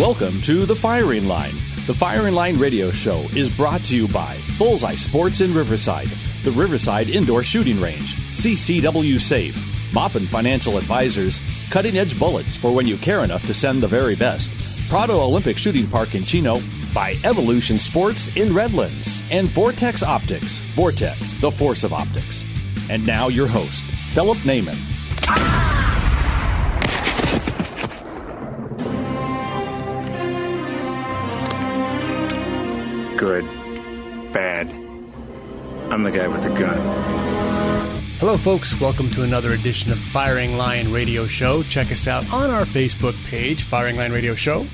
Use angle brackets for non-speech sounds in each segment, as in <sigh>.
Welcome to The Firing Line. The Firing Line radio show is brought to you by Bullseye Sports in Riverside, the Riverside Indoor Shooting Range, CCW Safe, Moppin Financial Advisors, Cutting Edge Bullets for when you care enough to send the very best, Prado Olympic Shooting Park in Chino, by Evolution Sports in Redlands, and Vortex Optics, Vortex, the force of optics. And now your host, Philip Naiman. Good. Bad. I'm the guy with the gun. Hello, folks. Welcome to another edition of Firing Line Radio Show. Check us out on our Facebook page, Firing Line Radio Show,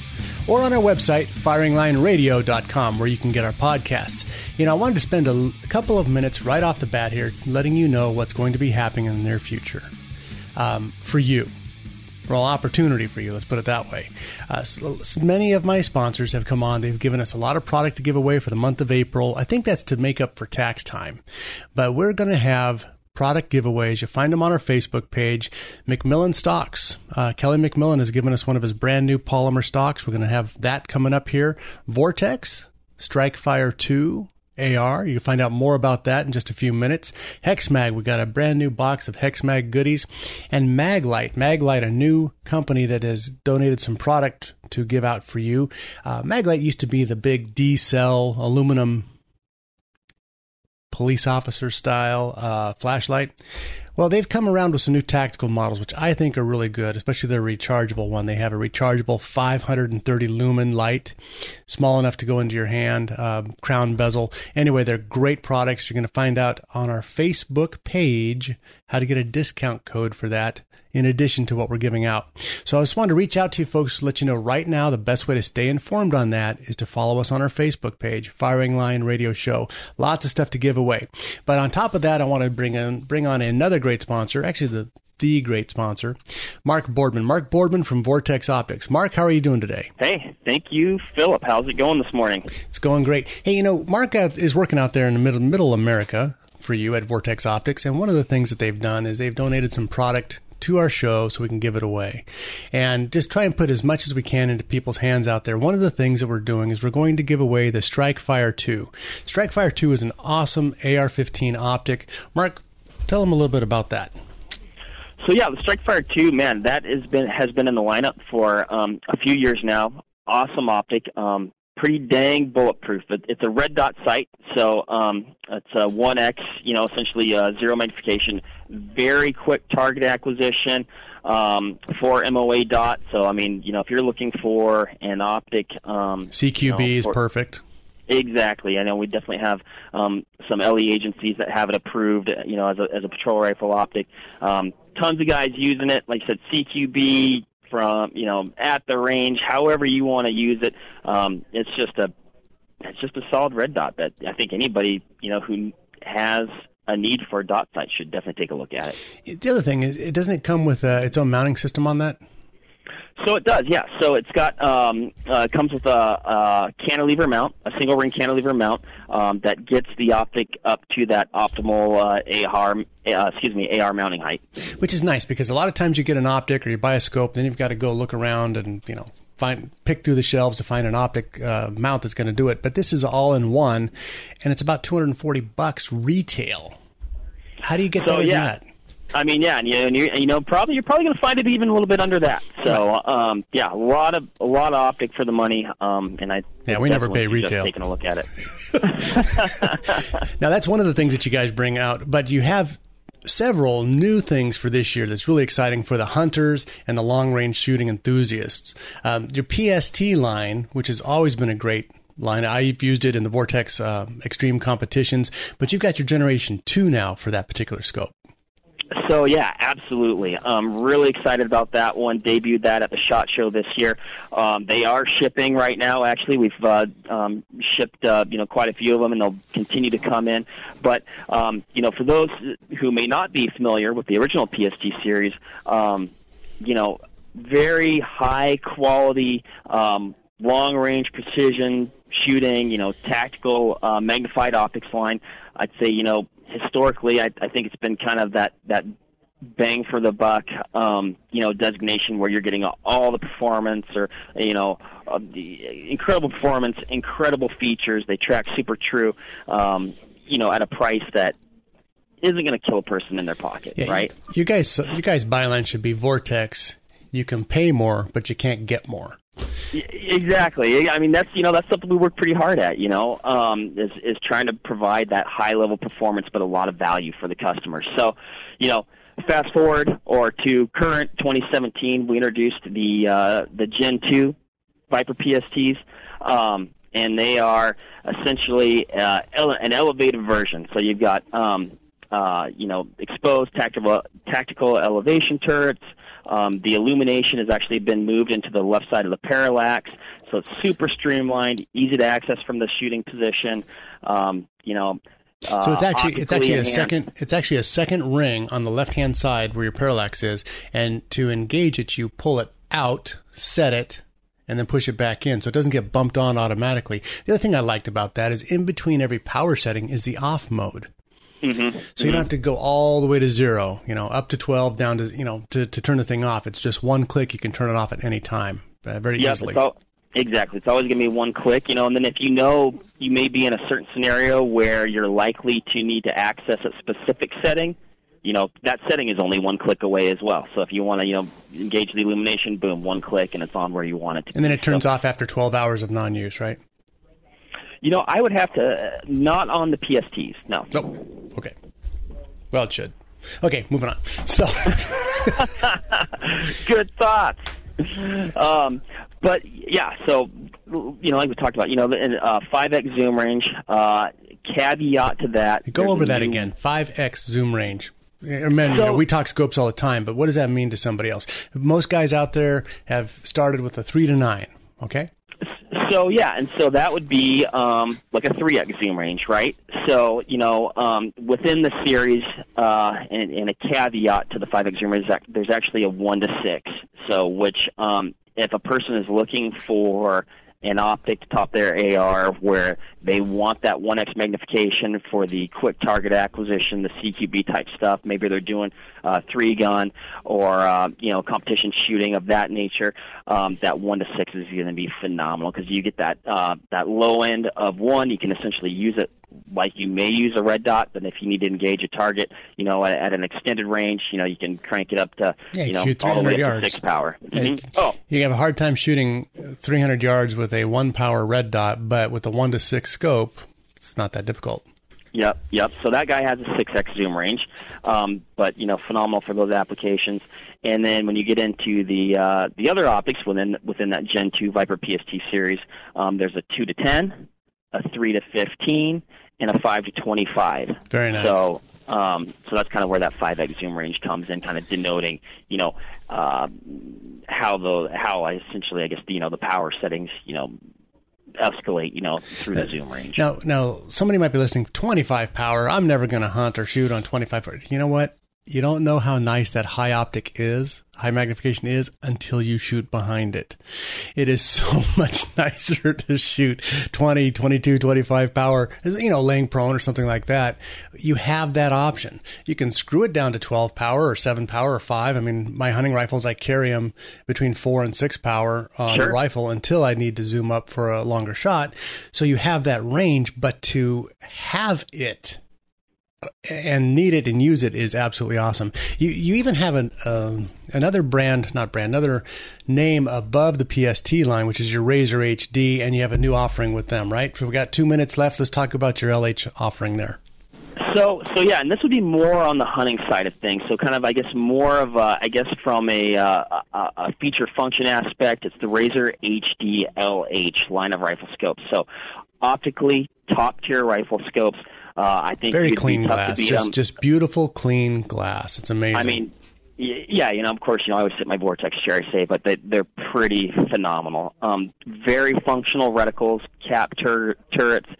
or on our website, firinglineradio.com, where you can get our podcasts. You know, I wanted to spend a couple of minutes right off the bat here letting you know what's going to be happening in the near future um, for you. Well, opportunity for you, let's put it that way. Uh, so, many of my sponsors have come on. They've given us a lot of product to give away for the month of April. I think that's to make up for tax time. But we're going to have product giveaways. You find them on our Facebook page. McMillan Stocks. Uh, Kelly McMillan has given us one of his brand new polymer stocks. We're going to have that coming up here. Vortex, Strike Fire 2, AR. You can find out more about that in just a few minutes. HexMag, we got a brand new box of HexMag goodies. And Maglite, Maglite, a new company that has donated some product to give out for you. Uh, Maglite used to be the big D cell aluminum police officer style uh, flashlight. Well, they've come around with some new tactical models, which I think are really good, especially their rechargeable one. They have a rechargeable 530 lumen light, small enough to go into your hand, uh, crown bezel. Anyway, they're great products. You're going to find out on our Facebook page how to get a discount code for that in addition to what we're giving out. So I just wanted to reach out to you folks to let you know right now the best way to stay informed on that is to follow us on our Facebook page, Firing Line Radio Show. Lots of stuff to give away. But on top of that, I want to bring in bring on another great sponsor, actually the the great sponsor, Mark Boardman. Mark Boardman from Vortex Optics. Mark, how are you doing today? Hey, thank you, Philip. How's it going this morning? It's going great. Hey, you know, Mark is working out there in the middle middle America for you at Vortex Optics, and one of the things that they've done is they've donated some product to our show so we can give it away and just try and put as much as we can into people's hands out there. One of the things that we're doing is we're going to give away the Strike Fire 2. Strike Fire 2 is an awesome AR 15 optic. Mark, tell them a little bit about that. So yeah, the Strike Fire 2, man, that has been has been in the lineup for um, a few years now. Awesome optic. Um, pretty dang bulletproof. It, it's a red dot sight, so um, it's a 1x, you know, essentially uh, zero magnification, very quick target acquisition um, for MOA dot. So, I mean, you know, if you're looking for an optic. Um, CQB you know, is for, perfect. Exactly. I know we definitely have um, some LE agencies that have it approved, you know, as a, as a patrol rifle optic. Um, tons of guys using it. Like I said, CQB, from you know at the range, however you want to use it. Um, it's just a it's just a solid red dot that I think anybody you know who has a need for a dot sight should definitely take a look at it. The other thing is, it doesn't it come with uh, its own mounting system on that? So it does, yeah. So it's got um, uh, comes with a, a cantilever mount, a single ring cantilever mount um, that gets the optic up to that optimal uh, AR, uh, excuse me, AR mounting height. Which is nice because a lot of times you get an optic or you buy a scope, then you've got to go look around and you know find pick through the shelves to find an optic uh, mount that's going to do it. But this is all in one, and it's about 240 bucks retail. How do you get so, that? Yeah. That? I mean, yeah, and you, and you, you know, probably you're probably going to find it even a little bit under that. So, um, yeah, a lot of a lot of optic for the money, um, and I yeah, we never pay retail. Taking a look at it. <laughs> now that's one of the things that you guys bring out, but you have several new things for this year that's really exciting for the hunters and the long range shooting enthusiasts. Um, your PST line, which has always been a great line. I've used it in the Vortex uh, Extreme competitions, but you've got your Generation 2 now for that particular scope. So yeah, absolutely. I'm really excited about that one. Debuted that at the Shot Show this year. Um, they are shipping right now. Actually, we've uh, um, shipped uh, you know quite a few of them, and they'll continue to come in. But um, you know, for those who may not be familiar with the original PST series, um, you know, very high quality, um, long range precision shooting. You know, tactical uh, magnified optics line. I'd say you know historically, I, I think it's been kind of that that bang for the buck, um, you know, designation where you're getting all the performance or you know, uh, the incredible performance, incredible features. They track super true, um, you know, at a price that isn't going to kill a person in their pocket, yeah, right? You guys, you guys, byline should be Vortex. You can pay more, but you can't get more. Exactly. I mean, that's you know that's something we work pretty hard at. You know, um, is is trying to provide that high level performance, but a lot of value for the customer. So, you know, fast forward or to current 2017, we introduced the uh, the Gen 2 Viper PSTs, um, and they are essentially uh, ele- an elevated version. So you've got um, uh, you know exposed tactical tactical elevation turrets. Um, the illumination has actually been moved into the left side of the parallax, so it's super streamlined, easy to access from the shooting position. Um, you know, uh, so it's actually it's actually a second it's actually a second ring on the left hand side where your parallax is, and to engage it, you pull it out, set it, and then push it back in, so it doesn't get bumped on automatically. The other thing I liked about that is in between every power setting is the off mode. Mm-hmm. So you don't have to go all the way to zero, you know, up to 12, down to, you know, to, to turn the thing off. It's just one click. You can turn it off at any time uh, very yep, easily. It's all, exactly. It's always going to be one click, you know, and then if you know you may be in a certain scenario where you're likely to need to access a specific setting, you know, that setting is only one click away as well. So if you want to, you know, engage the illumination, boom, one click and it's on where you want it to And then it turns so, off after 12 hours of non-use, right? You know, I would have to, uh, not on the PSTs, no. Oh, okay. Well, it should. Okay, moving on. So, <laughs> good thoughts. Um, but yeah, so you know, like we talked about, you know, the uh, 5x zoom range. Uh, caveat to that. Go over that new... again. 5x zoom range. Remember, so, you know, we talk scopes all the time, but what does that mean to somebody else? Most guys out there have started with a three to nine. Okay. So yeah, and so that would be um, like a three x zoom range, right? So you know, um, within the series, uh, and, and a caveat to the five x zoom range, there's actually a one to six. So which, um, if a person is looking for an optic to top their AR where they want that 1x magnification for the quick target acquisition, the CQB type stuff. Maybe they're doing uh, three gun or uh, you know competition shooting of that nature. Um, that one to six is going to be phenomenal because you get that uh, that low end of one. You can essentially use it like you may use a red dot, but if you need to engage a target, you know, at, at an extended range, you know, you can crank it up to, yeah, you know, all the way yards. to six power. Mm-hmm. oh, you have a hard time shooting 300 yards with a one power red dot, but with a one to six scope, it's not that difficult. Yep, yep. So that guy has a 6x zoom range, um, but you know, phenomenal for those applications. And then when you get into the uh, the other optics within within that Gen 2 Viper PST series, um, there's a 2 to 10, a 3 to 15, and a 5 to 25. Very nice. So, um, so that's kind of where that 5x zoom range comes in, kind of denoting, you know, uh, how the how I essentially, I guess, you know, the power settings, you know, escalate, you know, through the uh, zoom range. Now, now somebody might be listening. 25 power. I'm never going to hunt or shoot on 25. You know what? You don't know how nice that high optic is high magnification is until you shoot behind it. It is <laughs> so much nicer to shoot 20, 22, 25 power, you know, laying prone or something like that. You have that option. You can screw it down to 12 power or 7 power or 5. I mean, my hunting rifles, I carry them between 4 and 6 power on sure. the rifle until I need to zoom up for a longer shot. So you have that range, but to have it and need it and use it is absolutely awesome. You you even have an um, another brand, not brand, another name above the PST line, which is your Razor HD, and you have a new offering with them, right? So We've got two minutes left. Let's talk about your LH offering there. So, so yeah, and this would be more on the hunting side of things. So, kind of, I guess, more of, a, I guess, from a, uh, a, a feature function aspect, it's the Razor HD LH line of rifle scopes. So, optically, top tier rifle scopes Uh, I think very clean glass, beat just 'em. just beautiful clean glass. It's amazing. I mean, yeah, you know, of course, you know, I always sit my Vortex chair, I say, but they, they're pretty phenomenal. Um, very functional reticles, cap tur- turrets,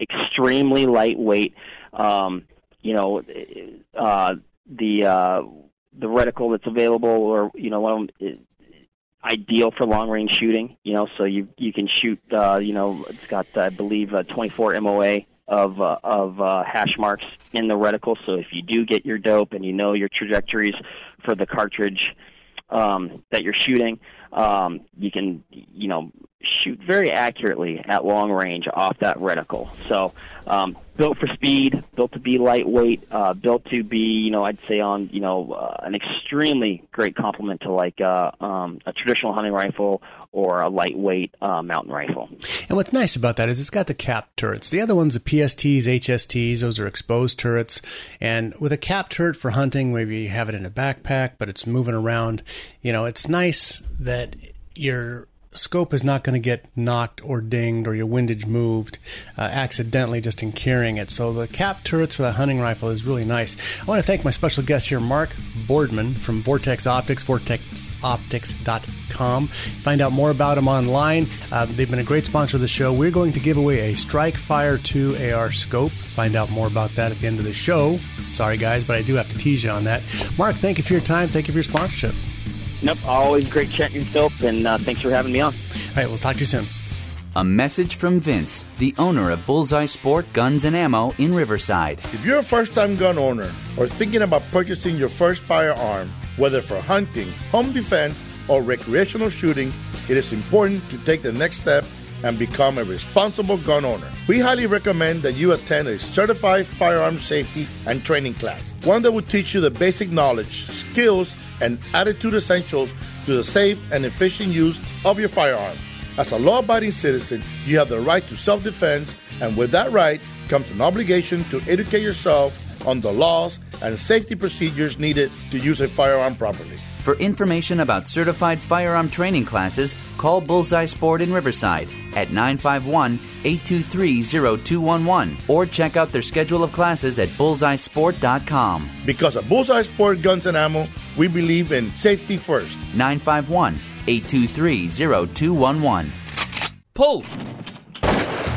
extremely lightweight. Um, you know, uh, the uh, the reticle that's available, or you know, one of them. Is, ideal for long range shooting you know so you you can shoot uh you know it's got i believe uh, 24 moa of uh, of uh, hash marks in the reticle. So if you do get your dope and you know your trajectories for the cartridge um, that you're shooting, um, you can you know shoot very accurately at long range off that reticle. So um, built for speed, built to be lightweight, uh, built to be you know I'd say on you know uh, an extremely great complement to like uh, um, a traditional hunting rifle or a lightweight uh, mountain rifle. And what's nice about that is it's got the cap turrets. The other ones, the PSTs, HSTs, those are exposed turrets. And with a cap turret for hunting, maybe you have it in a backpack, but it's moving around. You know, it's nice that your scope is not going to get knocked or dinged or your windage moved uh, accidentally just in carrying it. So the cap turrets for that hunting rifle is really nice. I want to thank my special guest here, Mark Boardman from Vortex Optics, vortexoptics.com. Find out more about them online. Uh, they've been a great sponsor of the show. We're going to give away a Strike Fire 2 AR scope. Find out more about that at the end of the show. Sorry, guys, but I do have to tease you on that. Mark, thank you for your time. Thank you for your sponsorship. Nope, always great chatting yourself, and uh, thanks for having me on. All right, we'll talk to you soon. A message from Vince, the owner of Bullseye Sport Guns and Ammo in Riverside. If you're a first time gun owner or thinking about purchasing your first firearm, whether for hunting, home defense, or recreational shooting, it is important to take the next step and become a responsible gun owner. We highly recommend that you attend a certified firearm safety and training class, one that will teach you the basic knowledge, skills, and attitude essentials to the safe and efficient use of your firearm. As a law abiding citizen, you have the right to self defense, and with that right comes an obligation to educate yourself on the laws and safety procedures needed to use a firearm properly. For information about certified firearm training classes, call Bullseye Sport in Riverside at 951 823 0211 or check out their schedule of classes at bullseyesport.com. Because at Bullseye Sport Guns and Ammo, we believe in safety first. 951 823 0211. Pull!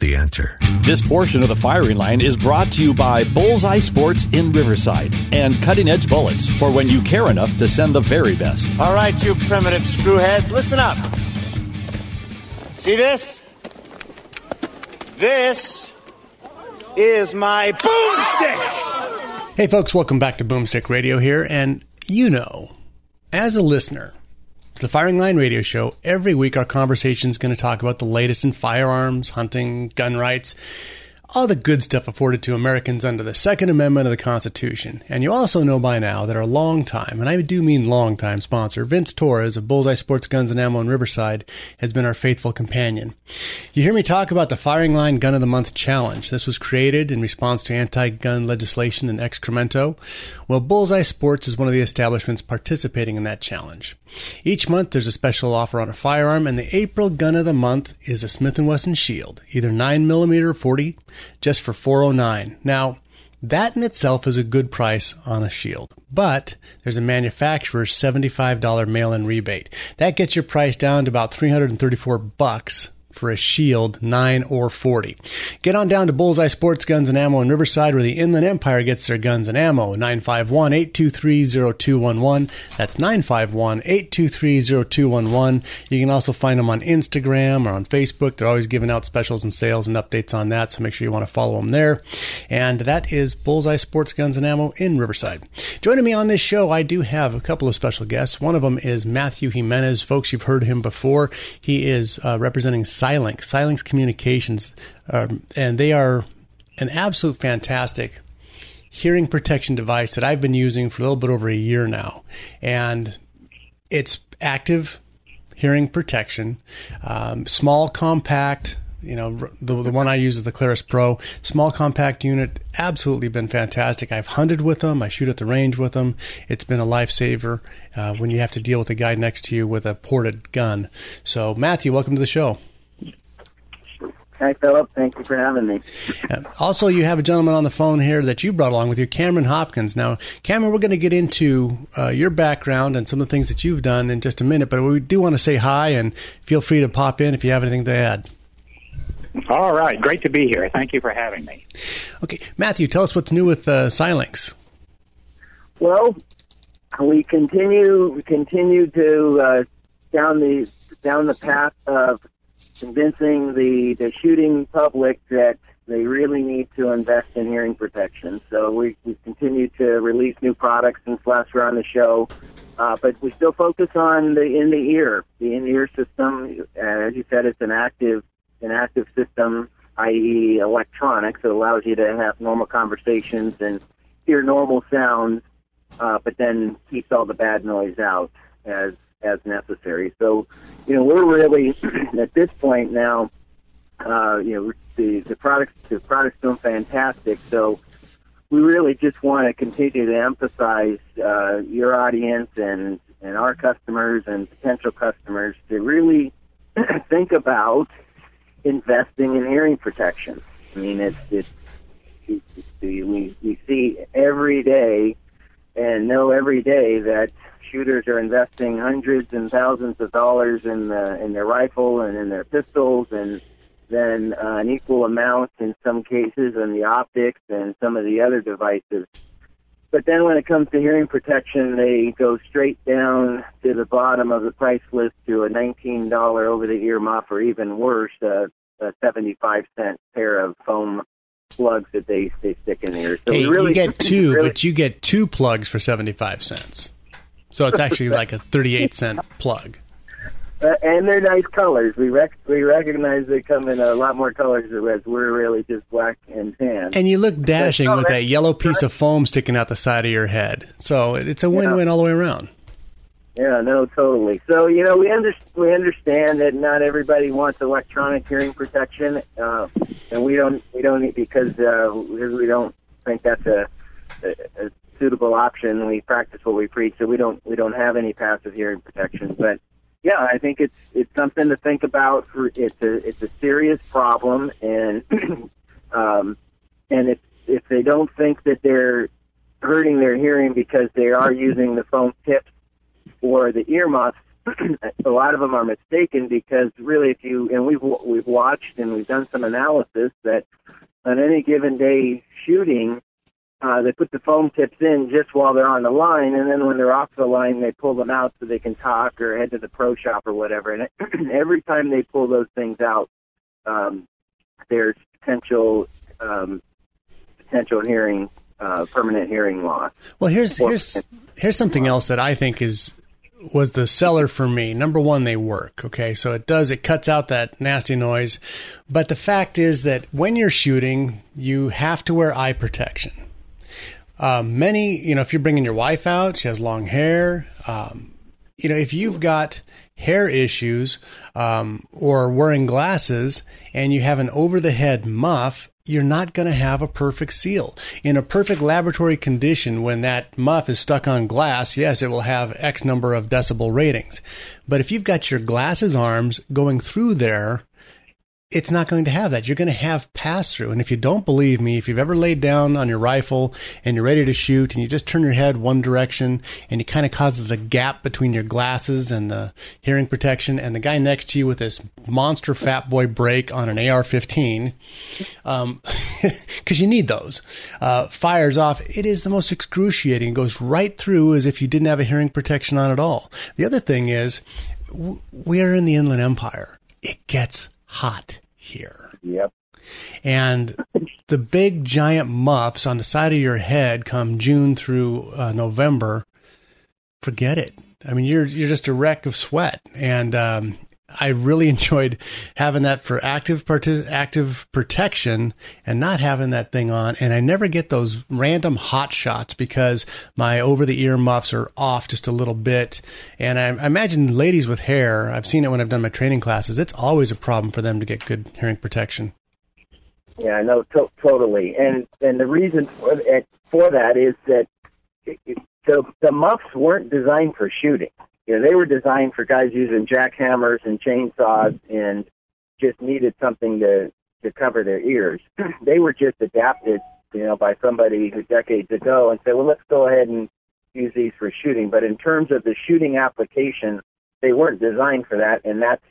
The answer. This portion of the firing line is brought to you by Bullseye Sports in Riverside and Cutting Edge Bullets for when you care enough to send the very best. All right, you primitive screwheads, listen up. See this? This is my boomstick. Hey, folks, welcome back to Boomstick Radio here. And you know, as a listener to the Firing Line Radio Show, every week our conversation is going to talk about the latest in firearms, hunting, gun rights, all the good stuff afforded to Americans under the Second Amendment of the Constitution. And you also know by now that our long time, and I do mean long time sponsor, Vince Torres of Bullseye Sports Guns and Ammo in Riverside, has been our faithful companion. You hear me talk about the Firing Line Gun of the Month Challenge. This was created in response to anti gun legislation in Excremento. Well, Bullseye Sports is one of the establishments participating in that challenge. Each month there's a special offer on a firearm, and the April gun of the month is a Smith & Wesson Shield, either 9mm or 40, just for 409. Now, that in itself is a good price on a shield, but there's a manufacturer's $75 mail-in rebate. That gets your price down to about 334 bucks for a Shield 9 or 40. Get on down to Bullseye Sports Guns and Ammo in Riverside where the Inland Empire gets their guns and ammo. 951 823 0211. That's 951 823 0211. You can also find them on Instagram or on Facebook. They're always giving out specials and sales and updates on that, so make sure you want to follow them there. And that is Bullseye Sports Guns and Ammo in Riverside. Joining me on this show, I do have a couple of special guests. One of them is Matthew Jimenez. Folks, you've heard him before. He is uh, representing Silynx, Communications, um, and they are an absolute fantastic hearing protection device that I've been using for a little bit over a year now. And it's active hearing protection, um, small, compact. You know, the, the one I use is the Clarus Pro. Small, compact unit. Absolutely been fantastic. I've hunted with them. I shoot at the range with them. It's been a lifesaver uh, when you have to deal with a guy next to you with a ported gun. So, Matthew, welcome to the show. Hi, Philip. Thank you for having me. Uh, also, you have a gentleman on the phone here that you brought along with you, Cameron Hopkins. Now, Cameron, we're going to get into uh, your background and some of the things that you've done in just a minute, but we do want to say hi and feel free to pop in if you have anything to add. All right. Great to be here. Thank you for having me. Okay. Matthew, tell us what's new with uh, Silynx. Well, we continue we continue to uh, down the down the path of convincing the, the shooting public that they really need to invest in hearing protection. So we, we continue to release new products since last year on the show. Uh, but we still focus on the in the ear, the in ear system. Uh, as you said, it's an active, an active system, i.e., electronics. It allows you to have normal conversations and hear normal sounds, uh, but then keeps all the bad noise out as as necessary. So, you know, we're really <clears throat> at this point now. Uh, you know, the the products the products doing fantastic. So, we really just want to continue to emphasize uh, your audience and and our customers and potential customers to really <clears throat> think about investing in hearing protection. I mean, it's it's, it's we we see every day and know every day that shooters are investing hundreds and thousands of dollars in the in their rifle and in their pistols, and then uh, an equal amount in some cases in the optics and some of the other devices. But then when it comes to hearing protection, they go straight down to the bottom of the price list to a $19 over-the-ear muff, or even worse, a, a 75 cent pair of foam plugs that they, they stick in the ear. So hey, really, you get two, really, but you get two plugs for 75 cents. So it's actually like a 38 cent plug. Uh, and they're nice colors. We rec- we recognize they come in a lot more colors than reds. We're really just black and tan. And you look dashing oh, with that yellow piece of foam sticking out the side of your head. So it's a win-win yeah. all the way around. Yeah, no, totally. So you know, we under- we understand that not everybody wants electronic hearing protection, uh, and we don't we don't because uh, we don't think that's a, a, a suitable option. We practice what we preach, so we don't we don't have any passive hearing protection. But yeah, I think it's it's something to think about. For it's a it's a serious problem, and <clears throat> um, and if if they don't think that they're hurting their hearing because they are using the foam tips or the earmuffs, <clears throat> a lot of them are mistaken because really, if you and we've we've watched and we've done some analysis that on any given day shooting, uh, they put the foam tips in just while they're on the line, and then when they're off the line, they pull them out so they can talk or head to the pro shop or whatever. And <clears throat> every time they pull those things out, um, there's potential um, potential hearing uh, permanent hearing loss. Well, here's here's here's something else that I think is was the seller for me. Number one, they work. Okay, so it does it cuts out that nasty noise, but the fact is that when you're shooting, you have to wear eye protection. Um, many, you know, if you're bringing your wife out, she has long hair. Um, you know, if you've got hair issues um, or wearing glasses and you have an over the head muff, you're not going to have a perfect seal. In a perfect laboratory condition, when that muff is stuck on glass, yes, it will have X number of decibel ratings. But if you've got your glasses arms going through there, it's not going to have that. You're going to have pass through. And if you don't believe me, if you've ever laid down on your rifle and you're ready to shoot and you just turn your head one direction and it kind of causes a gap between your glasses and the hearing protection and the guy next to you with this monster fat boy break on an AR 15, um, <laughs> cause you need those, uh, fires off. It is the most excruciating. It goes right through as if you didn't have a hearing protection on at all. The other thing is we are in the Inland Empire. It gets hot here. Yep. And the big giant muffs on the side of your head come June through uh, November. Forget it. I mean, you're you're just a wreck of sweat, and um, I really <laughs> enjoyed having that for active active protection and not having that thing on. And I never get those random hot shots because my over the ear muffs are off just a little bit. And I, I, imagine ladies with hair, I've seen it when I've done my training classes. It's always a problem for them to get good hearing protection. Yeah, I know to- totally. And and the reason for, for that is that the the muffs weren't designed for shooting you know, they were designed for guys using jackhammers and chainsaws and just needed something to to cover their ears. <clears throat> they were just adapted, you know, by somebody who decades ago and said, well, let's go ahead and use these for shooting. But in terms of the shooting application, they weren't designed for that, and that's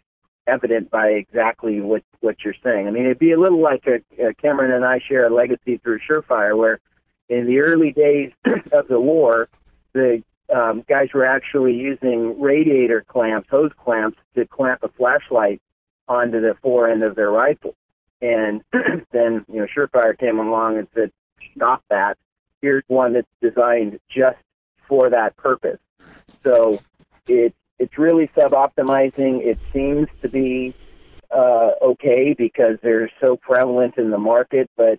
evident by exactly what what you're saying. I mean, it'd be a little like a, a Cameron and I share a legacy through Surefire, where in the early days <clears throat> of the war, the um, guys were actually using radiator clamps, hose clamps, to clamp a flashlight onto the fore end of their rifle. And <clears throat> then, you know, Surefire came along and said, stop that. Here's one that's designed just for that purpose. So it's it's really sub-optimizing. It seems to be uh, okay because they're so prevalent in the market, but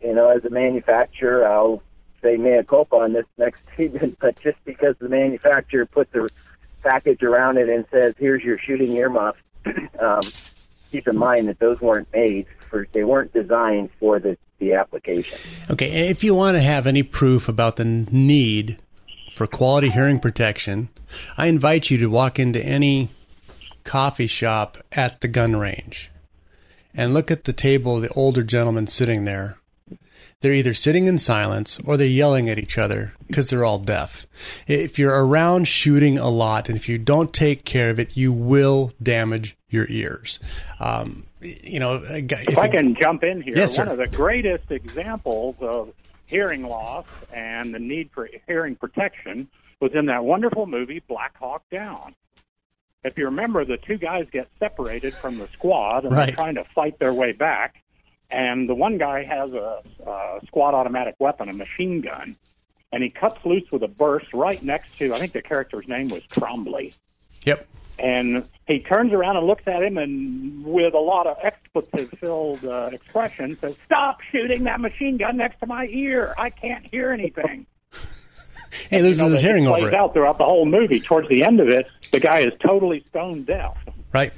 you know, as a manufacturer, I'll say mea culpa on this next <laughs> season, but just because the manufacturer puts a package around it and says, "Here's your shooting earmuff," <clears throat> um, keep in mind that those weren't made for, they weren't designed for the the application. Okay, if you want to have any proof about the need for quality hearing protection, I invite you to walk into any coffee shop at the gun range and look at the table of the older gentleman sitting there they're either sitting in silence or they're yelling at each other because they're all deaf. If you're around shooting a lot and if you don't take care of it, you will damage your ears. Um, you know, if, if I can jump in here, yes, one of the greatest examples of hearing loss and the need for hearing protection was in that wonderful movie Black Hawk Down. If you remember, the two guys get separated from the squad and right. they're trying to fight their way back and the one guy has a, a squad automatic weapon, a machine gun, and he cuts loose with a burst right next to I think the character's name was Trombley. Yep. And he turns around and looks at him, and with a lot of expletive-filled uh, expression, says, "Stop shooting that machine gun next to my ear! I can't hear anything." <laughs> hey, loses you know, his hearing over plays it. out throughout the whole movie. Towards the end of it, the guy is totally stone deaf. Right.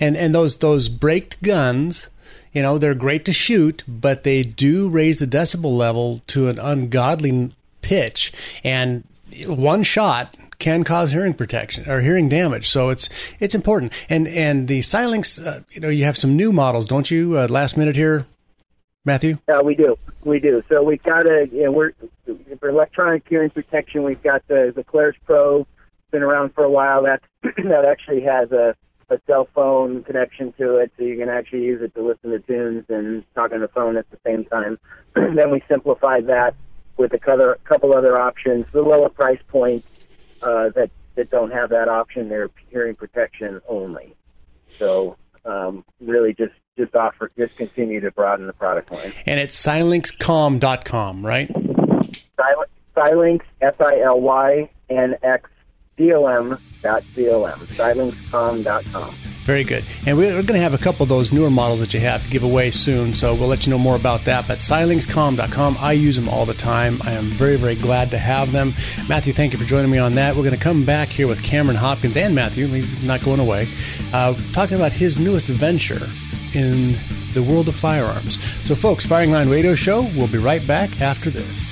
And and those those braked guns you know, they're great to shoot, but they do raise the decibel level to an ungodly pitch. And one shot can cause hearing protection or hearing damage. So it's it's important. And and the Silynx, uh, you know, you have some new models, don't you? Uh, last minute here, Matthew. Yeah, we do. We do. So we've got a you know, we're for electronic hearing protection. We've got the the Clarus Pro. It's been around for a while. That <clears throat> that actually has a a cell phone connection to it, so you can actually use it to listen to tunes and talk on the phone at the same time. <clears throat> then we simplified that with a couple, other options, the lower price point uh, that that don't have that option. They're hearing protection only. So um, really, just just offer, just continue to broaden the product line. And it's silynxcom.com, right? Silynx, S I L Y N X CLM.CLM, silynxcom.com. Very good. And we're going to have a couple of those newer models that you have to give away soon, so we'll let you know more about that. But silynxcom.com, I use them all the time. I am very, very glad to have them. Matthew, thank you for joining me on that. We're going to come back here with Cameron Hopkins and Matthew, he's not going away, uh, talking about his newest venture in the world of firearms. So, folks, Firing Line Radio Show, we'll be right back after this.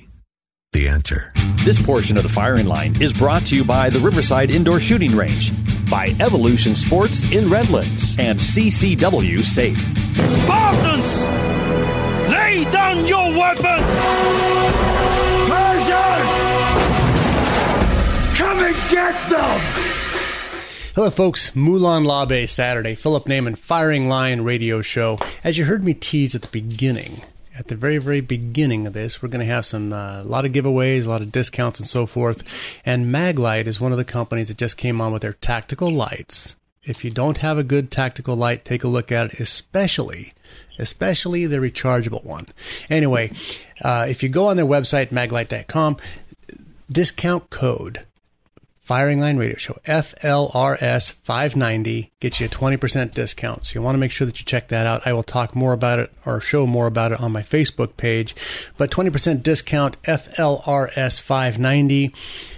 The answer. This portion of the firing line is brought to you by the Riverside Indoor Shooting Range, by Evolution Sports in Redlands, and CCW Safe. Spartans! Lay down your weapons! Persians! Come and get them! Hello, folks. Molon Labe Saturday. Philip Naiman, Firing Line Radio Show. As you heard me tease at the beginning, at the very, very beginning of this, we're going to have some uh, a lot of giveaways, a lot of discounts, and so forth. And Maglite is one of the companies that just came on with their tactical lights. If you don't have a good tactical light, take a look at it, especially, especially the rechargeable one. Anyway, uh, if you go on their website, maglite.com, discount code Firing Line Radio Show, FLRS 590, gets you a 20% discount. So you want to make sure that you check that out. I will talk more about it or show more about it on my Facebook page. But 20% discount, FLRS 590.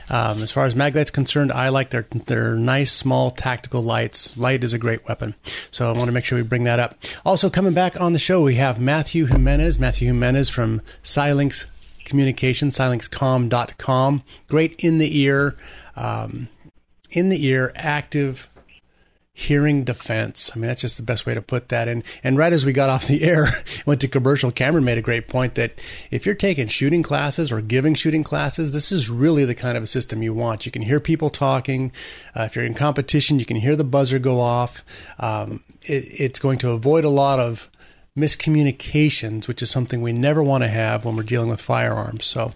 Um, as far as Maglite's concerned, I like their their nice small tactical lights. Light is a great weapon, so I want to make sure we bring that up. Also, coming back on the show, we have Matthew Jimenez. Matthew Jimenez from Silynx Communication, silynxcom.com. Great in the ear, um, in the ear, active hearing defense. I mean, that's just the best way to put that. And and right as we got off the <laughs> air, went to commercial. Cameron made a great point that if you're taking shooting classes or giving shooting classes, this is really the kind of a system you want. You can hear people talking. Uh, if you're in competition, you can hear the buzzer go off. Um, it, it's going to avoid a lot of miscommunications, which is something we never want to have when we're dealing with firearms. So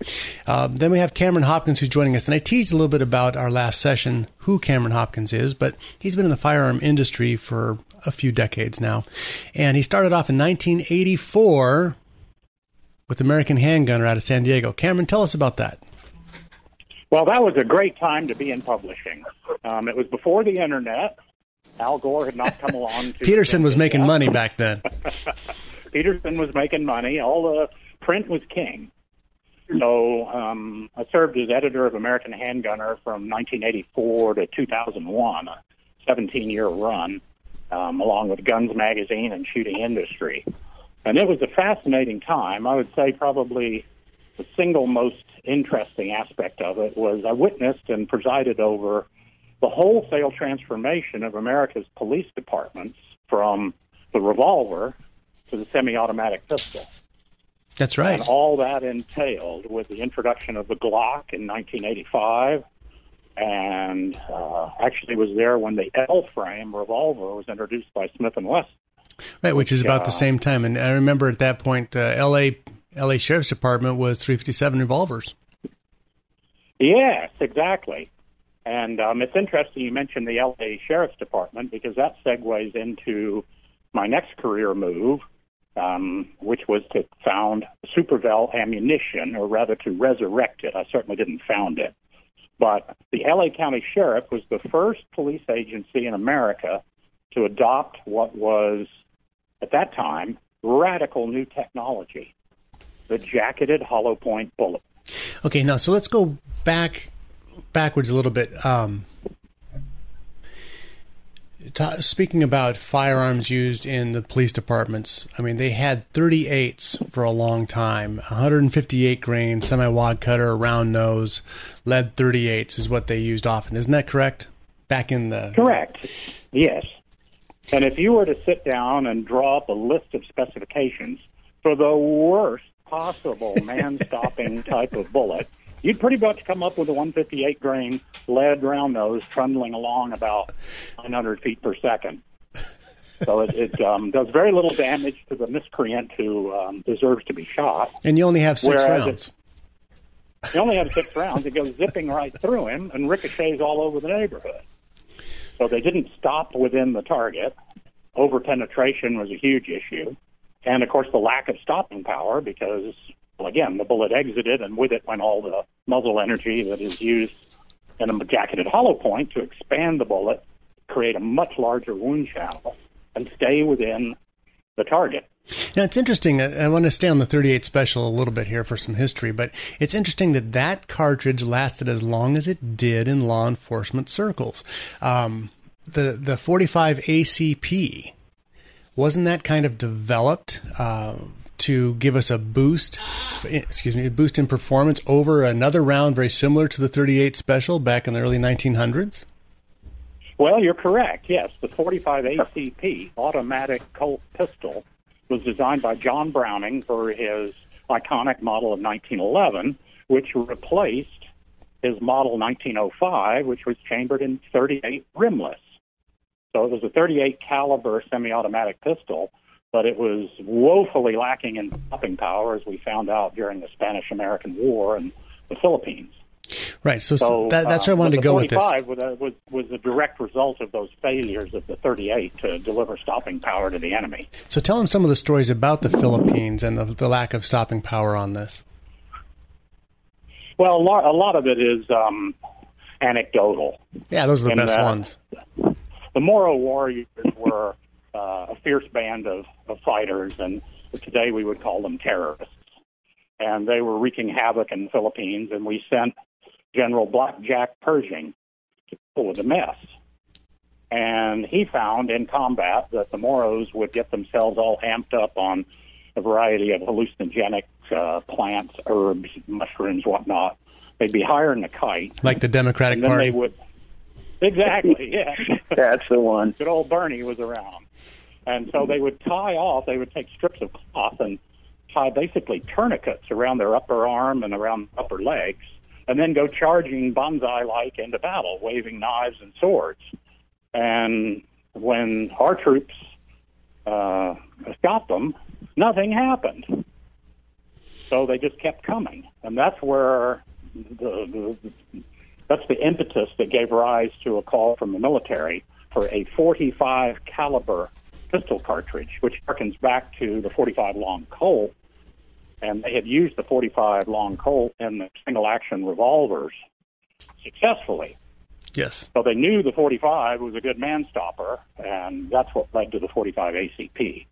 uh, then we have Cameron Hopkins who's joining us. And I teased a little bit about our last session, who Cameron Hopkins is, but he's been in the firearm industry for a few decades now. And he started off in 1984 with American Handgunner out of San Diego. Cameron, tell us about that. Well, that was a great time to be in publishing. Um, it was before the internet. Al Gore had not come along. To <laughs> Petersen was making money back then. <laughs> Petersen was making money. All the print was king. So um, I served as editor of American Handgunner from 1984 to 2001, a 17-year run, um, along with Guns Magazine and Shooting Industry. And it was a fascinating time. I would say probably the single most interesting aspect of it was I witnessed and presided over the wholesale transformation of America's police departments from the revolver to the semi-automatic pistol. That's right. And all that entailed with the introduction of the Glock in 1985, and uh, actually was there when the L-frame revolver was introduced by Smith and Wesson. Right, which is about uh, the same time. And I remember at that point, uh, L.A. L.A. Sheriff's Department was 357 revolvers. Yes, exactly. And um, it's interesting you mentioned the LA Sheriff's Department because that segues into my next career move, um, which was to found Super Vel Ammunition, or rather to resurrect it. I certainly didn't found it. But the LA County Sheriff was the first police agency in America to adopt what was, at that time, radical new technology the jacketed hollow point bullet. Okay, now, so let's go back backwards a little bit. Um, t- speaking about firearms used in the police departments, I mean, they had 38s for a long time, 158 grain, semi wad cutter, round nose, lead 38s is what they used often. Isn't that correct? Back in the. Correct. Yes. And if you were to sit down and draw up a list of specifications for the worst possible <laughs> man-stopping type of bullet, you'd pretty much come up with a 158 grain lead round nose trundling along about 900 feet per second. So it, it um, does very little damage to the miscreant who um, deserves to be shot. And you only have six Whereas rounds. It, you only have six rounds. It goes zipping right through him and ricochets all over the neighborhood. So they didn't stop within the target. Over penetration was a huge issue. And of course, the lack of stopping power because, well, again, the bullet exited and with it went all the muzzle energy that is used in a jacketed hollow point to expand the bullet, create a much larger wound channel, and stay within the target. Now it's interesting. I want to stay on the 38 special a little bit here for some history, but it's interesting that that cartridge lasted as long as it did in law enforcement circles. Um, the the 45 ACP wasn't that kind of developed uh, to give us a boost, excuse me, a boost in performance over another round very similar to the 38 special back in the early 1900s. Well, you're correct. Yes, the 45 ACP automatic Colt pistol was designed by John Browning for his iconic model of 1911, which replaced his model 1905, which was chambered in 38 rimless. So it was a 38 caliber semi-automatic pistol, but it was woefully lacking in stopping power, as we found out during the Spanish-American War in the Philippines. Right. So, So that, that's uh, where I wanted to go with this. 45 was a, was, was a direct result of those failures of the 38 to deliver stopping power to the enemy. So tell them some of the stories about the Philippines and the, the lack of stopping power on this. Well, a lot, a lot of it is um, anecdotal. Yeah, those are the best that ones. The Moro warriors were uh, a fierce band of, of fighters, and today we would call them terrorists. And they were wreaking havoc in the Philippines, and we sent General Blackjack Pershing to pull with the mess. And he found in combat that the Moros would get themselves all amped up on a variety of hallucinogenic uh, plants, herbs, mushrooms, whatnot. They'd be higher than a kite. Like the Democratic and then Party. they would exactly, yeah. <laughs> That's the one. Good old Bernie was around, and so they would tie off. They would take strips of cloth and tie basically tourniquets around their upper arm and around upper legs, and then go charging bonsai-like into battle, waving knives and swords. And when our troops uh, got them, nothing happened. So they just kept coming, and that's where the, the that's the impetus that gave rise to a call from the military for a 45 caliber pistol cartridge, which harkens back to the 45 long Colt. And they had used the 45 long Colt in the single action revolvers successfully. Yes. So they knew the 45 was a good man stopper, and that's what led to the 45 ACP.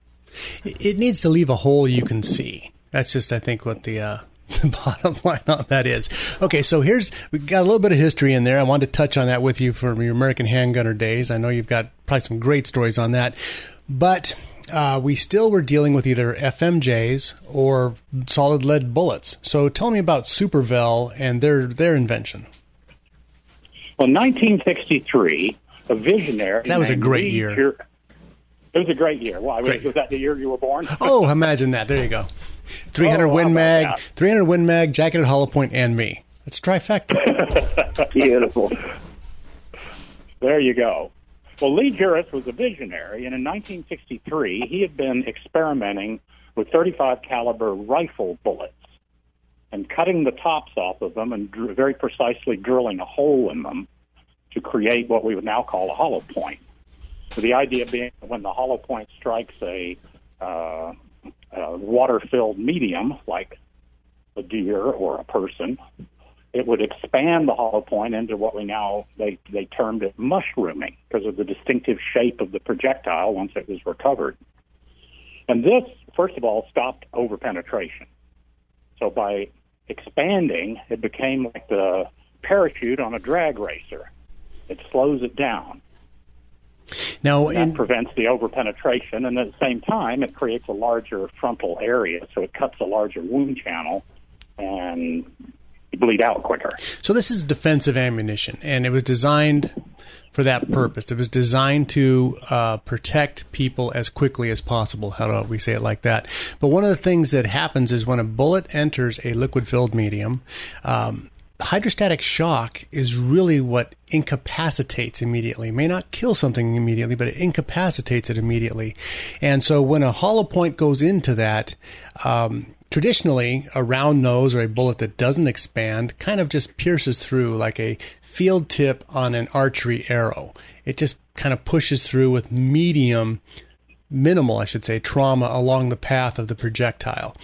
It it needs to leave a hole you can see. That's just, I think, what the, uh, <laughs> the bottom line on that is. Okay, so here's we got a little bit of history in there. I wanted to touch on that with you from your American handgunner days. I know you've got probably some great stories on that, but uh, we still were dealing with either FMJs or solid lead bullets. So tell me about Supervel and their their invention. Well, 1963, a visionary. That was a great year. It was a great year. Why? Was, was that the year you were born? Oh, imagine that! There you go. 300 Oh, Win Mag, that? 300 Win Mag, jacketed hollow point, and me. It's trifecta. <laughs> Beautiful. There you go. Well, Lee Jurras was a visionary, and in 1963, he had been experimenting with 35 caliber rifle bullets and cutting the tops off of them and very precisely drilling a hole in them to create what we would now call a hollow point. So the idea being that when the hollow point strikes a, uh, a water-filled medium like a deer or a person, it would expand the hollow point into what we now they they termed it mushrooming because of the distinctive shape of the projectile once it was recovered. And this, first of all, stopped overpenetration. So by expanding, it became like the parachute on a drag racer. It slows it down. Now, that prevents the overpenetration, and at the same time, it creates a larger frontal area, so it cuts a larger wound channel, and bleed out quicker. So this is defensive ammunition, and it was designed for that purpose. It was designed to uh, protect people as quickly as possible. How do we say it like that? But one of the things that happens is when a bullet enters a liquid-filled medium. Um, hydrostatic shock is really what incapacitates immediately. It may not kill something immediately, but it incapacitates it immediately. And so when a hollow point goes into that, um, traditionally a round nose or a bullet that doesn't expand kind of just pierces through like a field tip on an archery arrow. It just kind of pushes through with medium minimal, I should say, trauma along the path of the projectile.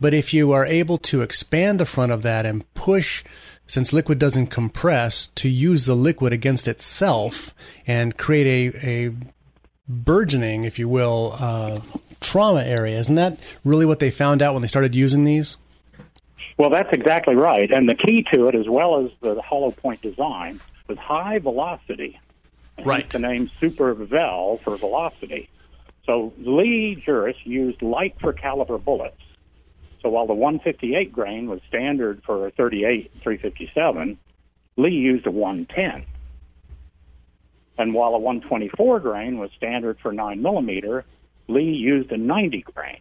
But if you are able to expand the front of that and push, since liquid doesn't compress, to use the liquid against itself and create a, a burgeoning, if you will, uh, trauma area. Isn't that really what they found out when they started using these? Well, that's exactly right. And the key to it, as well as the hollow point design, was high velocity. Right. The name Super Vel for velocity. So Lee Jurras used light for caliber bullets. So while the 158 grain was standard for a 38 357, Lee used a 110. And while a 124 grain was standard for 9 millimeter, Lee used a 90 grain.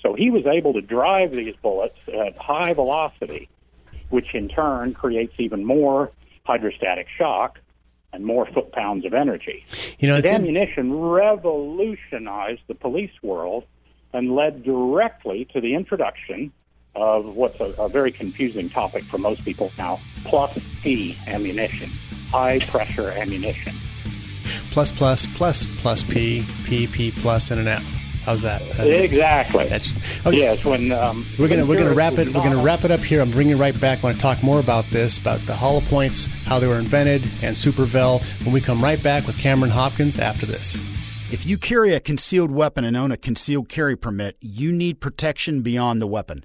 So he was able to drive these bullets at high velocity, which in turn creates even more hydrostatic shock and more foot pounds of energy. You know, the ammunition revolutionized the police world and led directly to the introduction of what's a, a very confusing topic for most people now plus P ammunition, high pressure ammunition. Plus, plus, plus, plus P, P, P, plus, and an F. How's that? Exactly. That's, okay. Yes, when um, we're gonna when we're gonna wrap it we're gonna wrap it up here. I'm bringing it right back. I want to talk more about this, about the hollow points, how they were invented, and Supervel. When we come right back with Cameron Hopkins after this. If you carry a concealed weapon and own a concealed carry permit, you need protection beyond the weapon.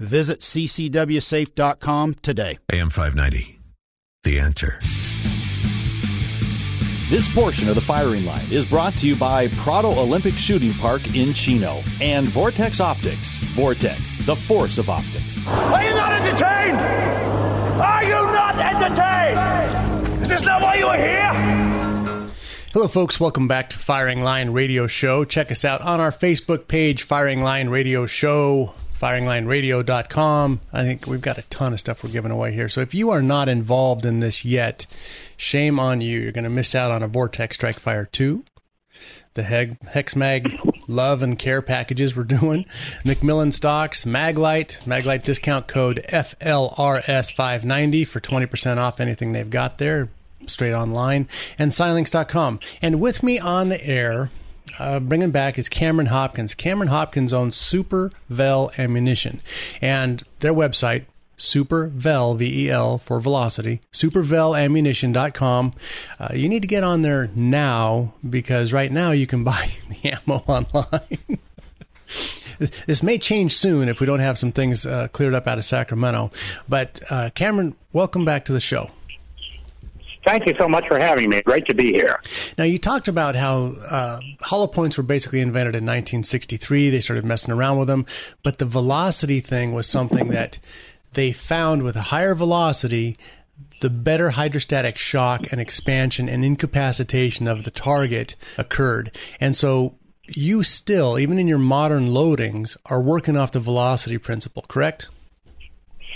Visit ccwsafe.com today. AM 590. The answer. This portion of the firing line is brought to you by Prado Olympic Shooting Park in Chino and Vortex Optics. Vortex, the force of optics. Are you not entertained? Are you not entertained? Is this not why you are here? Hello, folks. Welcome back to Firing Line Radio Show. Check us out on our Facebook page, Firing Line Radio Show, firinglineradio.com. I think we've got a ton of stuff we're giving away here. So if you are not involved in this yet, shame on you. You're going to miss out on a Vortex Strike Fire 2, the Hex HexMag Love and Care packages we're doing, McMillan Stocks, Maglite, Maglite discount code FLRS590 for 20% off anything they've got there straight online, and Silynx.com. And with me on the air, uh, bringing back is Cameron Hopkins. Cameron Hopkins owns Super Vel Ammunition, and their website, Supervel, V-E-L, for velocity, supervelammunition.com. Uh, you need to get on there now because right now you can <laughs> buy the ammo online. <laughs> this may change soon if we don't have some things uh, cleared up out of Sacramento. But uh, Cameron, welcome back to the show. Thank you so much for having me. Great to be here. Now, you talked about how uh, hollow points were basically invented in 1963. They started messing around with them, but the velocity thing was something <laughs> that they found with a higher velocity, the better hydrostatic shock and expansion and incapacitation of the target occurred. And so you still, even in your modern loadings, are working off the velocity principle, correct?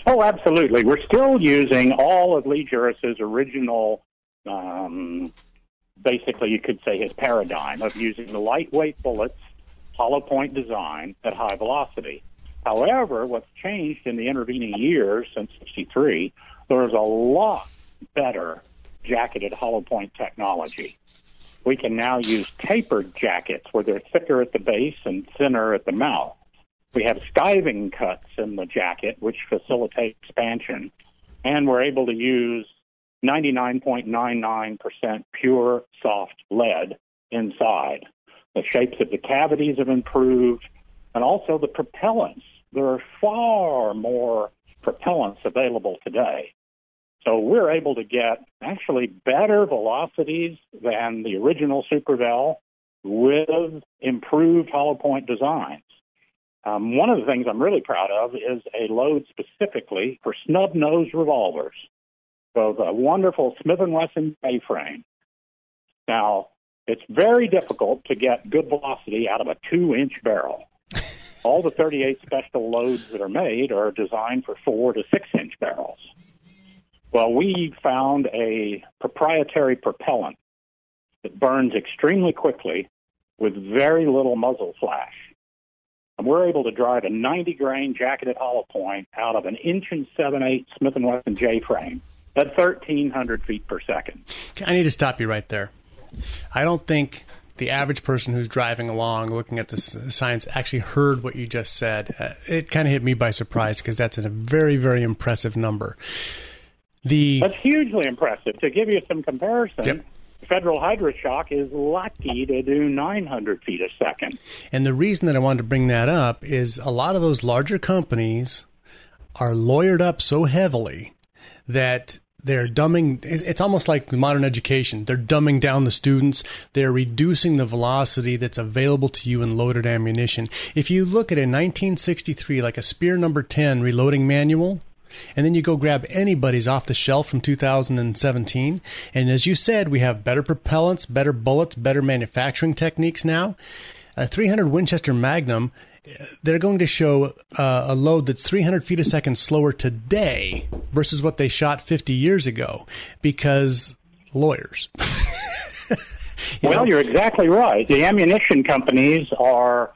Oh, absolutely. We're still using all of Lee Jurras's original, um, basically, you could say his paradigm of using the lightweight bullets hollow point design at high velocity. However, what's changed in the intervening years since 63, there's a lot better jacketed hollow point technology. We can now use tapered jackets where they're thicker at the base and thinner at the mouth. We have skiving cuts in the jacket, which facilitate expansion. And we're able to use 99.99% pure soft lead inside. The shapes of the cavities have improved, and also the propellants. There are far more propellants available today. So we're able to get actually better velocities than the original Supervel with improved hollow point designs. Um, one of the things I'm really proud of is a load specifically for snub nose revolvers. So the wonderful Smith & Wesson A-frame. Now, it's very difficult to get good velocity out of a two-inch barrel. <laughs> All the 38 special loads that are made are designed for four to six-inch barrels. Well, we found a proprietary propellant that burns extremely quickly with very little muzzle flash. And we're able to drive a 90 grain jacketed hollow point out of an inch and seven eight Smith & Wesson J frame at 1,300 feet per second. I need to stop you right there. I don't think the average person who's driving along looking at the science actually heard what you just said. Uh, it kind of hit me by surprise because that's a very, very impressive number. The That's hugely impressive. To give you some comparison, yep. Federal Hydra-Shok is lucky to do 900 feet a second. And the reason that I wanted to bring that up is a lot of those larger companies are lawyered up so heavily that they're dumbing it's almost like modern education. They're dumbing down the students. They're reducing the velocity that's available to you in loaded ammunition. If you look at a 1963 like a Speer number 10 reloading manual and then you go grab anybody's off the shelf from 2017 and as you said we have better propellants better bullets better manufacturing techniques now a 300 winchester magnum they're going to show uh, a load that's 300 feet a second slower today versus what they shot 50 years ago because lawyers. <laughs> you well, know? you're exactly right. The ammunition companies are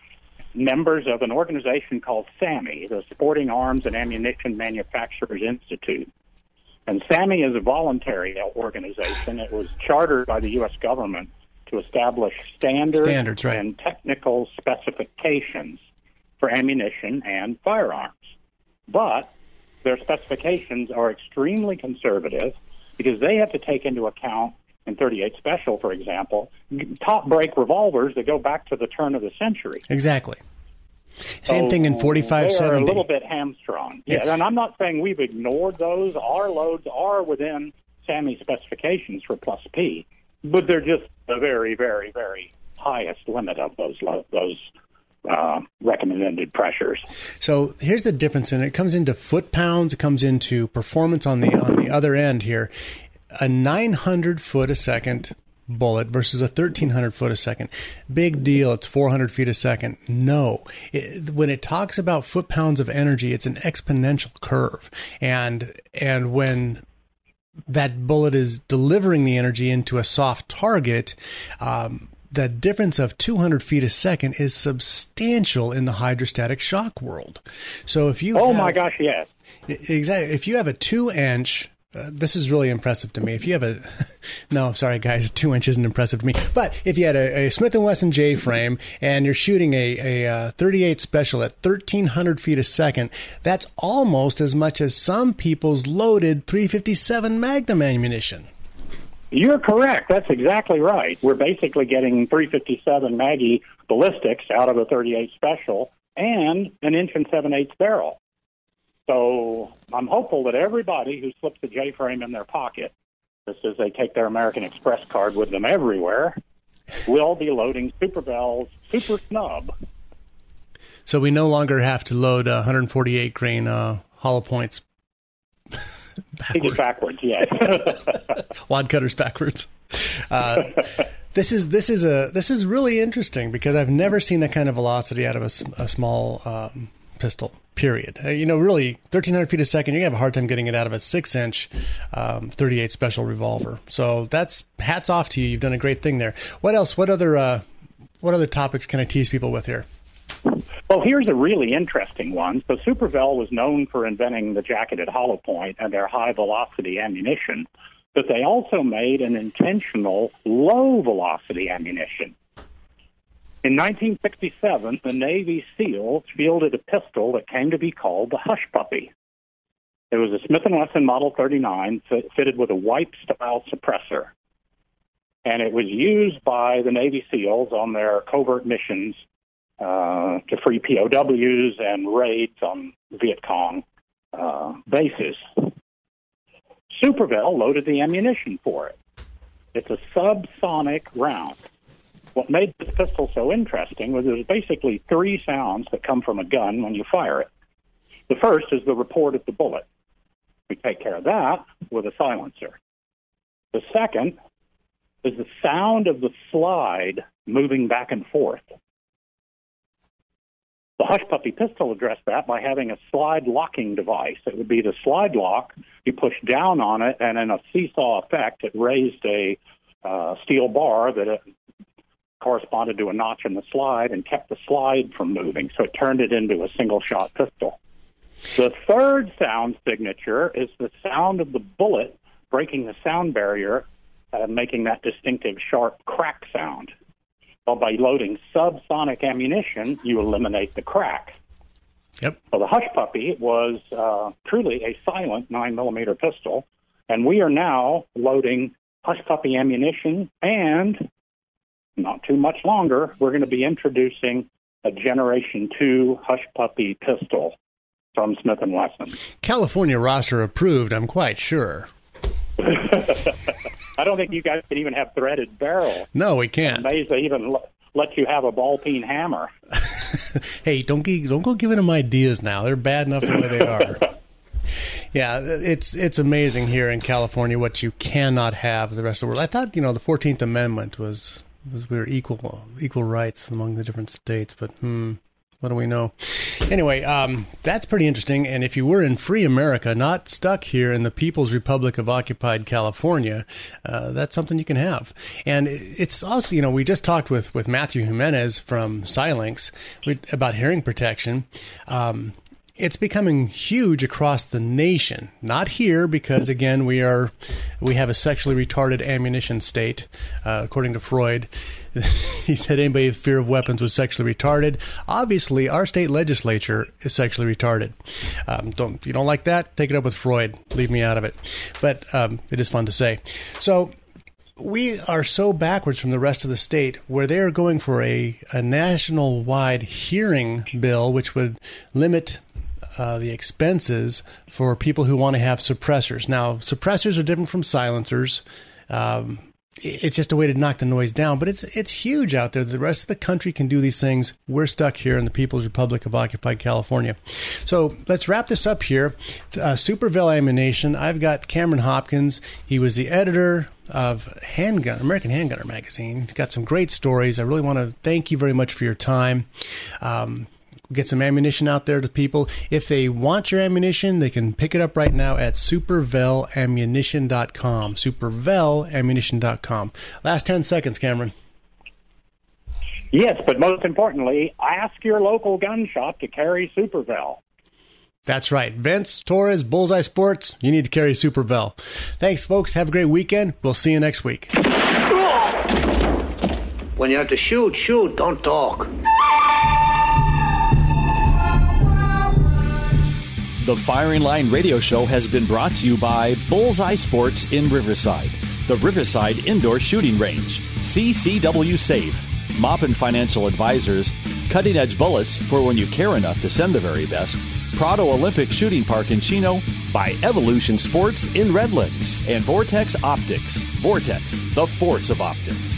members of an organization called SAAMI, the Sporting Arms and Ammunition Manufacturers Institute. And SAAMI is a voluntary organization. It was chartered by the U.S. government to establish standards, standards right. and technical specifications for ammunition and firearms. But their specifications are extremely conservative because they have to take into account in 38 Special, for example, top break revolvers that go back to the turn of the century. Exactly. Same so thing in 4570. They're a little bit hamstrung. Yeah. yeah, and I'm not saying we've ignored those. Our loads are within SAAMI specifications for Plus P, but they're just the very, very, very highest limit of those lo- those uh, recommended pressures. So here's the difference, and it comes into foot pounds. It comes into performance on the on the other end here. A 900 foot a second bullet versus a 1300 foot a second. Big deal. It's 400 feet a second. No. It, when it talks about foot pounds of energy, it's an exponential curve. And, and when that bullet is delivering the energy into a soft target, um, the difference of 200 feet a second is substantial in the hydrostatic shock world. So if you oh have, my gosh, yes, exactly. If you have a two inch, uh, this is really impressive to me. If you have a, <laughs> no, sorry guys, <laughs> two inches isn't impressive to me. But if you had a, a Smith and Wesson J frame and you're shooting a, a, uh, 38 special at 1300 feet a second, that's almost as much as some people's loaded 357 Magnum ammunition. You're correct. That's exactly right. We're basically getting 357 Maggie ballistics out of a 38 special and an inch and seven eighths barrel. So I'm hopeful that everybody who slips a J frame in their pocket, just as they take their American Express card with them everywhere, will be loading Supervel's Super Snub. So we no longer have to load uh, 148 grain uh, hollow points <laughs> backwards. backwards, <laughs> yes. Wad cutters backwards. Uh, this is this is a this is really interesting because I've never seen that kind of velocity out of a, a small um, pistol. Period. Uh, you know, really, 1,300 feet a second, you're gonna have a hard time getting it out of a six-inch um, 38 special revolver. So that's hats off to you. You've done a great thing there. What else? What other uh, what other topics can I tease people with here? Well, here's a really interesting one. So, Supervel was known for inventing the jacketed hollow point and their high velocity ammunition, but they also made an intentional low velocity ammunition. In 1967, the Navy SEALs fielded a pistol that came to be called the Hush Puppy. It was a Smith & Wesson Model 39 fitted with a wipe-style suppressor, and it was used by the Navy SEALs on their covert missions uh, to free POWs and raids on Viet Cong uh, bases. Supervel loaded the ammunition for it. It's a subsonic round. What made this pistol so interesting was there's basically three sounds that come from a gun when you fire it. The first is the report of the bullet. We take care of that with a silencer. The second is the sound of the slide moving back and forth. The Hush Puppy pistol addressed that by having a slide locking device. It would be the slide lock. You push down on it, and in a seesaw effect, it raised a uh, steel bar that corresponded to a notch in the slide and kept the slide from moving. So it turned it into a single shot pistol. The third sound signature is the sound of the bullet breaking the sound barrier, uh, making that distinctive sharp crack sound. Well, by loading subsonic ammunition, you eliminate the crack. Yep. So the Hush Puppy was uh, truly a silent 9 millimeter pistol, and we are now loading Hush Puppy ammunition, and not too much longer, we're going to be introducing a Generation 2 Hush Puppy pistol from Smith & Wesson. California roster approved, I'm quite sure. <laughs> I don't think you guys can even have threaded barrel. No, we can't. Amazed they even let you have a ball peen hammer. <laughs> hey, don't ge- don't go giving them ideas now. They're bad enough the way they are. <laughs> yeah, it's it's amazing here in California what you cannot have the rest of the world. I thought you know the Fourteenth Amendment was we were equal equal rights among the different states, but hmm, what do we know? Anyway, um, that's pretty interesting. And if you were in free America, not stuck here in the People's Republic of Occupied California, uh, that's something you can have. And it's also, you know, we just talked with, with Matthew Jimenez from Silynx about hearing protection. Um, it's becoming huge across the nation. Not here because again we are we have a sexually retarded ammunition state, uh, according to Freud. <laughs> he said anybody with fear of weapons was sexually retarded. Obviously, our state legislature is sexually retarded. Um, don't you don't like that? Take it up with Freud. Leave me out of it. But um, it is fun to say. So we are so backwards from the rest of the state where they are going for a, a national wide hearing bill, which would limit uh, the expenses for people who want to have suppressors. Now, suppressors are different from silencers. Um, it's just a way to knock the noise down, but it's it's huge out there. The rest of the country can do these things. We're stuck here in the People's Republic of Occupied California. So let's wrap this up here. Uh, Supervel Ammunition. I've got Cameron Hopkins. He was the editor of Handgun, American Handgunner magazine. He's got some great stories. I really want to thank you very much for your time. Um, get some ammunition out there to people. If they want your ammunition, they can pick it up right now at supervelammunition.com. Supervelammunition.com. Last 10 seconds, Cameron. Yes, but most importantly, ask your local gun shop to carry Supervel. That's right. Vince, Torres, Bullseye Sports, you need to carry Supervel. Thanks, folks. Have a great weekend. We'll see you next week. When you have to shoot, shoot, don't talk. The Firing Line Radio Show has been brought to you by Bullseye Sports in Riverside, the Riverside Indoor Shooting Range, CCW Safe, Maupin Financial Advisors, Cutting Edge Bullets for when you care enough to send the very best, Prado Olympic Shooting Park in Chino, by Evolution Sports in Redlands, and Vortex Optics. Vortex, the force of optics.